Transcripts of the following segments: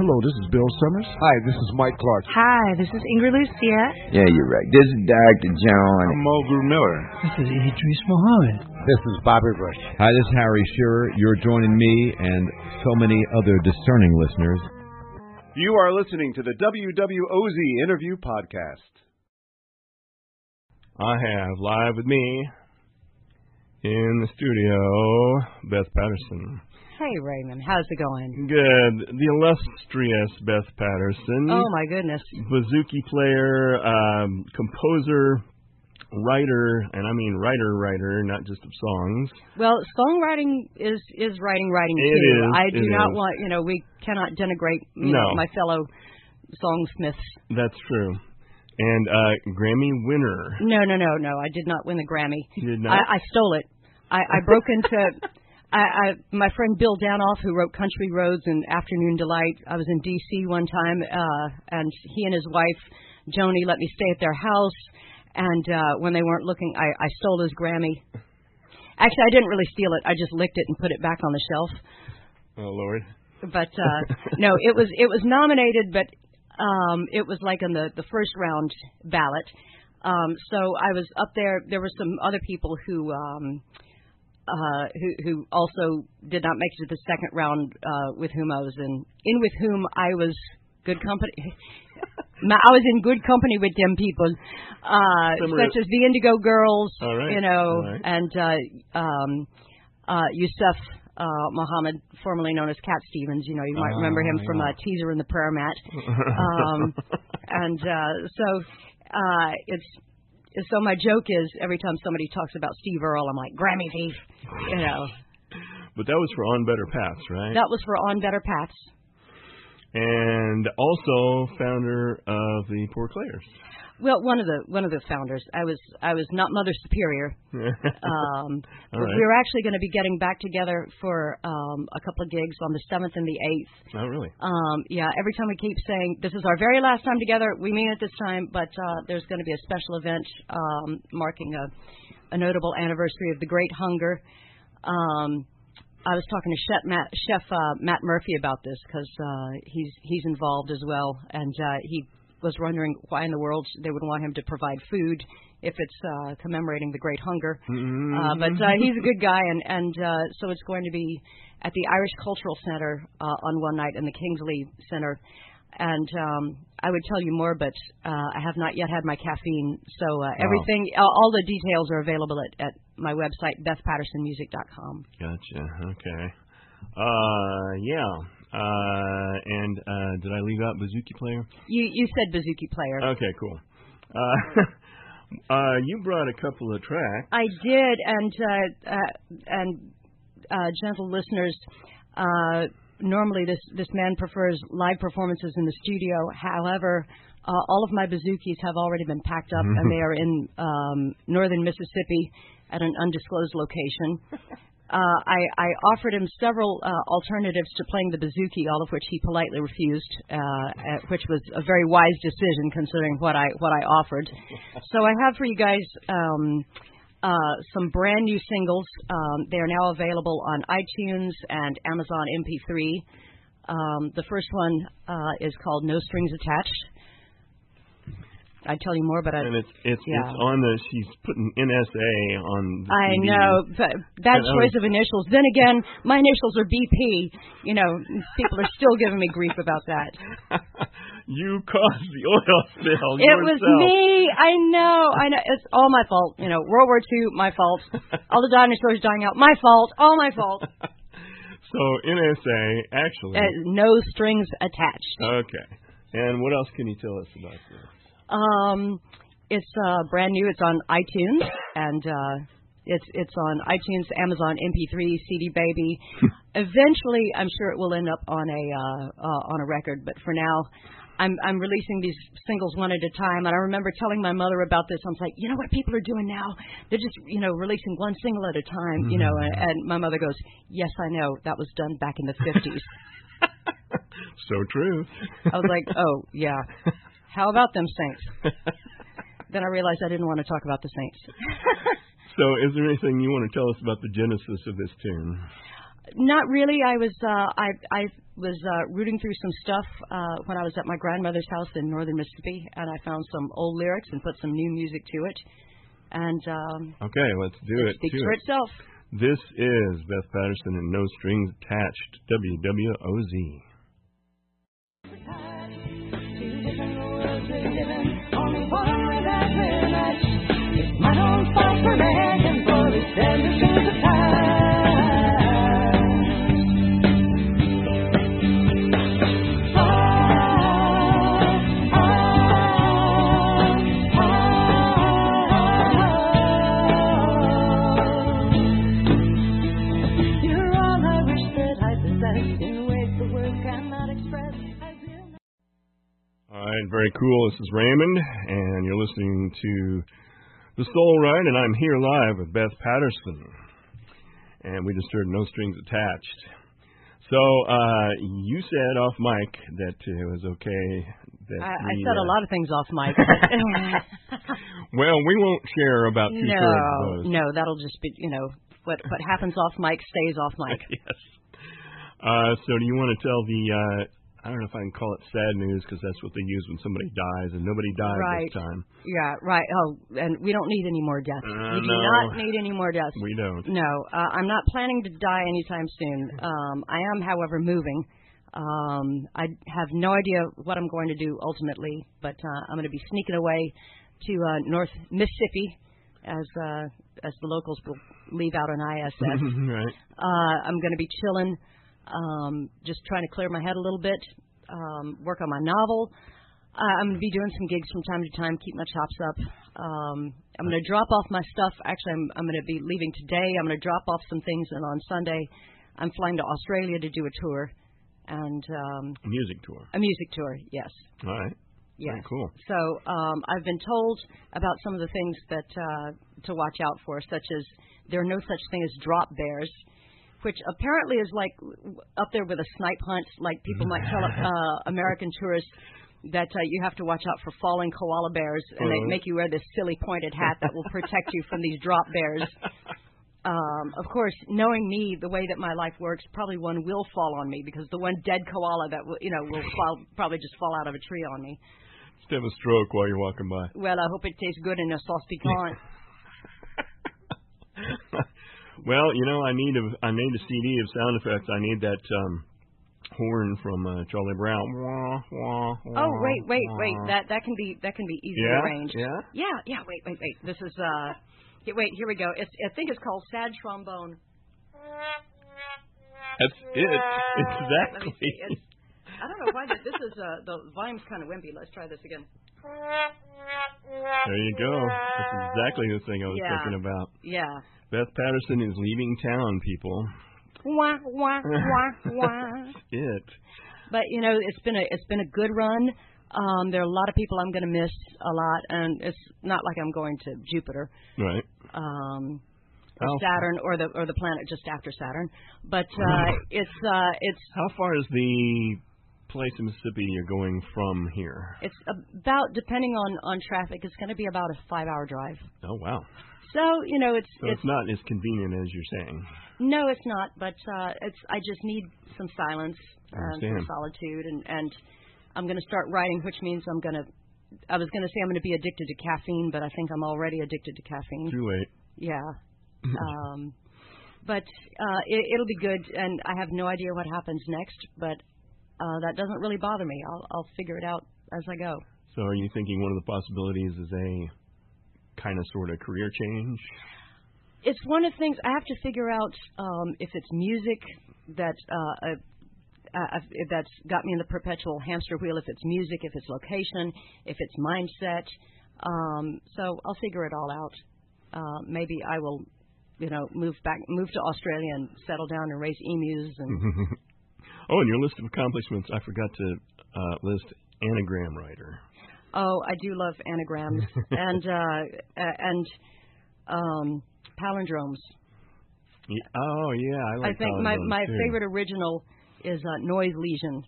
Hello, this is Bill Summers. Hi, this is Mike Clark. Hi, this is Ingrid Lucia. Yeah, you're right. This is Dr. John. I'm Mulgrew Miller. This is Idris Mohammed. This is Bobby Bush. Hi, this is Harry Shearer. You're joining me and so many other discerning listeners. You are listening to the WWOZ Interview Podcast. I have live with me in the studio Beth Patterson. Hey, Raymond. How's it going? Good. The illustrious Beth Patterson. Oh, my goodness. Bouzouki player, um, composer, writer, and I mean writer, writer, not just of songs. Well, songwriting is is writing, writing It too. is, I do not is. want, you know, we cannot denigrate, you No. know, my fellow songsmiths. That's true. And uh, Grammy winner. No, no, no, no. I did not win the Grammy. You did not? I, I stole it. I, I broke into. I, I my friend Bill Danoff, who wrote Country Roads and Afternoon Delight. I was in D.C. one time, uh, and he and his wife Joni let me stay at their house. And uh, when they weren't looking, I, I stole his Grammy. Actually, I didn't really steal it. I just licked it and put it back on the shelf. Oh Lord. But uh, no, it was it was nominated, but um, it was like in the the first round ballot. Um, so I was up there. There were some other people who um, uh, who who also did not make it to the second round, uh, with whom I was in in with whom I was good company. I was in good company with them people, uh, such as the Indigo Girls, right, you know, right. and uh, um, uh, Yusuf uh, Muhammad, formerly known as Cat Stevens. You know, you might remember him Ah, from yeah. uh, Teaser in the Prayer Mat. Um, and uh, so uh, it's so my joke is every time somebody talks about Steve Earle, I'm like Grammy thief. You know, But that was for On Better Paths, right? that was for On Better Paths. And also founder of the Poor Clares. Well, one of the one of the founders. I was I was not Mother Superior. Um, right. We're actually going to be getting back together for um, a couple of gigs on the seventh and the eighth. oh, really? Um, yeah, every time we keep saying this is our very last time together, we mean it this time. But uh, there's going to be a special event um, marking a, a notable anniversary of the Great Hunger. Um, I was talking to Chef Matt, Chef uh, Matt Murphy about this because uh, he's he's involved as well, and uh, he was wondering why in the world they would want him to provide food if it's uh, commemorating the Great Hunger. Uh, but uh, he's a good guy, and and uh, so it's going to be at the Irish Cultural Center uh, on one night and the Kingsley Center. And um, I would tell you more, but uh, I have not yet had my caffeine. So uh, everything, all, all the details are available at, at my website, BethPattersonMusic.com. Gotcha. Okay. Uh, yeah. Uh, and uh, did I leave out Bouzouki player? You you said Bouzouki player. Okay, cool. Uh, uh, you brought a couple of tracks. I did, and uh, uh, and uh, gentle listeners, uh, normally this this man prefers live performances in the studio. However, uh, all of my bouzoukis have already been packed up, and they are in um, northern Mississippi at an undisclosed location. Uh, I, I offered him several uh, alternatives to playing the bouzouki, all of which he politely refused, uh, uh, which was a very wise decision considering what I what I offered. So I have for you guys um, uh, some brand new singles. Um, they are now available on iTunes and Amazon MP3. Um, the first one uh, is called No Strings Attached. I'd tell you more, but I, And it's it's Yeah. it's on the she's putting NSA on. I CD. know but that And choice was- of initials. Then again, my initials are BP. You know, people are still giving me grief about that. you caused the oil spill. It was me. I know. I know. It's all my fault. You know, World War II, my fault. All the dinosaurs dying out, my fault. All my fault. So NSA actually. Uh, no strings attached. okay. And what else can you tell us about this? Um, it's uh, brand new. It's on iTunes and uh, it's it's on iTunes, Amazon MP3, CD Baby. Eventually, I'm sure it will end up on a uh, uh, on a record. But for now, I'm I'm releasing these singles one at a time. And I remember telling my mother about this. I was like, you know what people are doing now? They're just you know releasing one single at a time. You know, and, and my mother goes, yes, I know. That was done back in the 50s. So true. I was like, oh yeah. How about them Saints? then I realized I didn't want to talk about the Saints. So, is there anything you want to tell us about the genesis of this tune? not really. I was uh, I I was uh, rooting through some stuff uh, when I was at my grandmother's house in northern Mississippi, and I found some old lyrics and put some new music to it. And um, Okay, let's do it. speaks to for it. itself. This is Beth Patterson and No Strings Attached, WWOZ. Cool. This is Raymond, and you're listening to The Soul Ride, and I'm here live with Beth Patterson. And we just heard No Strings Attached. So, uh, you said off mic that it was okay. That I, I we, said a uh, lot of things off mic. Well, we won't share about two thirds of no, those. no, that'll just be you know what what happens off mic stays off mic. yes. Uh, so, do you want to tell the? I don't know if I can call it sad news because that's what they use when somebody dies, and nobody died Right. this time. Yeah, right. Oh, and we don't need any more deaths. Uh, we do no. not need any more deaths. We don't. No, uh, I'm not planning to die anytime soon. Um, I am, however, moving. Um, I have no idea what I'm going to do ultimately, but uh, I'm going to be sneaking away to uh, North Mississippi, as uh, as the locals will leave out on ISS. right. Uh, I'm going to be chilling, um, just trying to clear my head a little bit, um, work on my novel. Uh, I'm going to be doing some gigs from time to time, keep my chops up. Um, I'm going to drop off my stuff. Actually, I'm, I'm going to be leaving today. I'm going to drop off some things, and on Sunday, I'm flying to Australia to do a tour and um, Music tour. a music tour. Yes, All right. Very cool. So um, I've been told about some of the things that uh, to watch out for, such as there are no such thing as drop bears, which apparently is like up there with a snipe hunt. Like people might tell uh, American tourists that uh, you have to watch out for falling koala bears, and they Uh-huh. make you wear this silly pointed hat that will protect you from these drop bears. Um, of course, knowing me, the way that my life works, probably one will fall on me because the one dead koala that will, you know will fall, probably just fall out of a tree on me. Just have a stroke while you're walking by. Well, I hope it tastes good in a sauce piquant. Well, you know, I need a I need a CD of sound effects. I need that um horn from uh, Charlie Brown. Wah, wah, oh, wah, wait, wait, wait. wah. That that can be that can be easily yeah, arranged. yeah. Yeah, yeah. Wait, wait, wait. This is uh. Wait, here we go. It's, I think it's called sad trombone. That's it. Let Exactly. me see. It's, I don't know why this, this is uh the volume's kind of wimpy. Let's try this again. There you go. That's exactly the thing I was Yeah. thinking about. Yeah. Beth Patterson is leaving town, people. Wah wah wah wah. It. But you know, it's been a it's been a good run. Um, there are a lot of people I'm going to miss a lot, and it's not like I'm going to Jupiter, Right. um, or How- Saturn, or the or the planet just after Saturn. But uh, it's uh, it's How far is the place in Mississippi you're going from here? it's about depending on on traffic, it's going to be about a five hour drive. Oh wow. So you know, it's So it's, it's not as convenient as you're saying. no, it's not. But uh, it's I just need some silence and some solitude, and and I'm going to start writing, which means I'm going to. I was going to say I'm going to be addicted to caffeine, but I think I'm already addicted to caffeine. Too late. Yeah. um, but uh, it, it'll be good, and I have no idea what happens next, but uh, that doesn't really bother me. I'll, I'll figure it out as I go. So are you thinking one of the possibilities is a kind of sort of career change? It's one of the things I have to figure out um, if it's music that uh, uh, uh, if that's got me in the perpetual hamster wheel. If it's music, if it's location, if it's mindset. Um, so I'll figure it all out. Uh, maybe I will, you know, move back, move to Australia and settle down and raise emus and oh, and your list of accomplishments, I forgot to uh, list anagram writer. Oh, I do love anagrams and uh, uh, and um, palindromes. Yeah, oh yeah, I like. I think my my too. favorite original is uh, Noise lesion.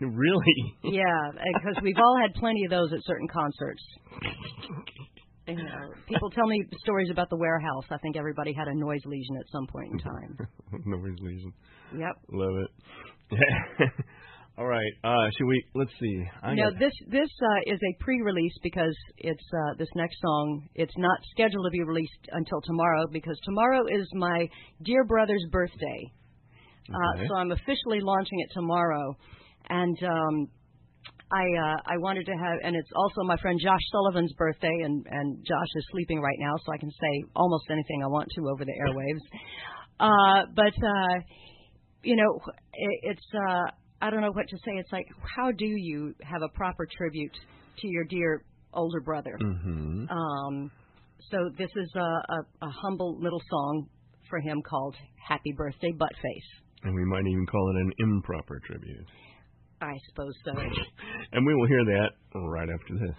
Really? Yeah, because we've all had plenty of those at certain concerts. You know, people tell me stories about the warehouse. I think everybody had a noise lesion at some point in time. Nobody's lesion. Yep. Love it. All right. Uh, should we? Let's see. I No, this this uh, is a pre-release because it's uh, this next song. It's not scheduled to be released until tomorrow because tomorrow is my dear brother's birthday. Uh, Okay. so I'm officially launching it tomorrow, and um, I uh, I wanted to have, and it's also my friend Josh Sullivan's birthday, and and Josh is sleeping right now, so I can say almost anything I want to over the airwaves. Uh, but uh, you know, it's uh, I don't know what to say. It's like, how do you have a proper tribute to your dear older brother? Mhm. Um, so this is a, a, a humble little song for him called "Happy Birthday, Buttface." And we might even call it an improper tribute. I suppose so. And we will hear that right after this.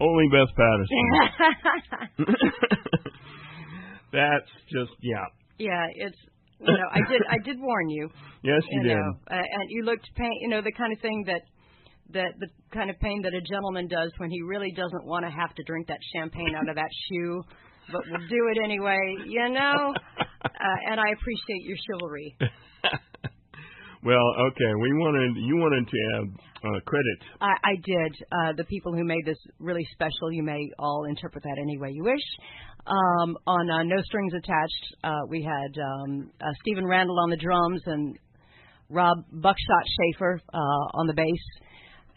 Only Beth Patterson. That's just yeah. yeah, it's you know I did I did warn you. Yes, you, did. know, uh, and you looked pain. You know the kind of thing that that the kind of pain that a gentleman does when he really doesn't want to have to drink that champagne out of that shoe, but will do it anyway. You know, uh, and I appreciate your chivalry. Well, okay. We wanted you wanted to have uh, credit. I, I did. Uh, the people who made this really special, you may all interpret that any way you wish. Um, on uh, No Strings Attached, uh, we had um, uh, Stephen Randall on the drums and Rob Buckshot Schaefer uh, on the bass.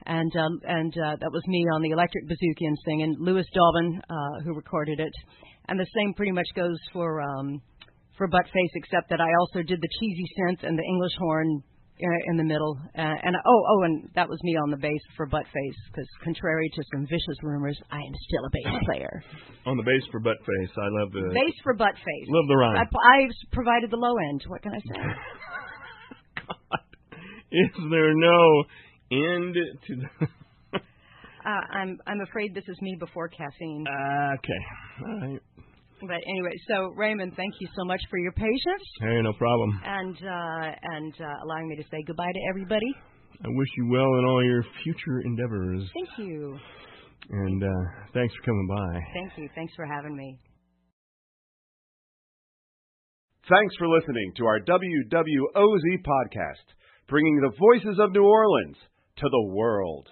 And um, and uh, that was me on the electric bouzouki and singing. Lewis Dobbin, uh, who recorded it, and the same pretty much goes for um, for Buttface, except that I also did the cheesy synth and the English horn in the middle. Uh, and oh, oh, and that was me on the bass for Buttface, because contrary to some vicious rumors, I am still a bass player. On the bass for Buttface, I love the bass for Buttface. love the rhyme. I, I provided the low end. What can I say? Is there no end to the? Uh, I'm I'm afraid this is me before caffeine. okay. All right. But anyway, so Raymond, thank you so much for your patience Hey, no problem. and uh, and uh, allowing me to say goodbye to everybody. I wish you well in all your future endeavors. Thank you. And uh, thanks for coming by. Thank you. Thanks for having me. Thanks for listening to our WWOZ podcast, bringing the voices of New Orleans to the world.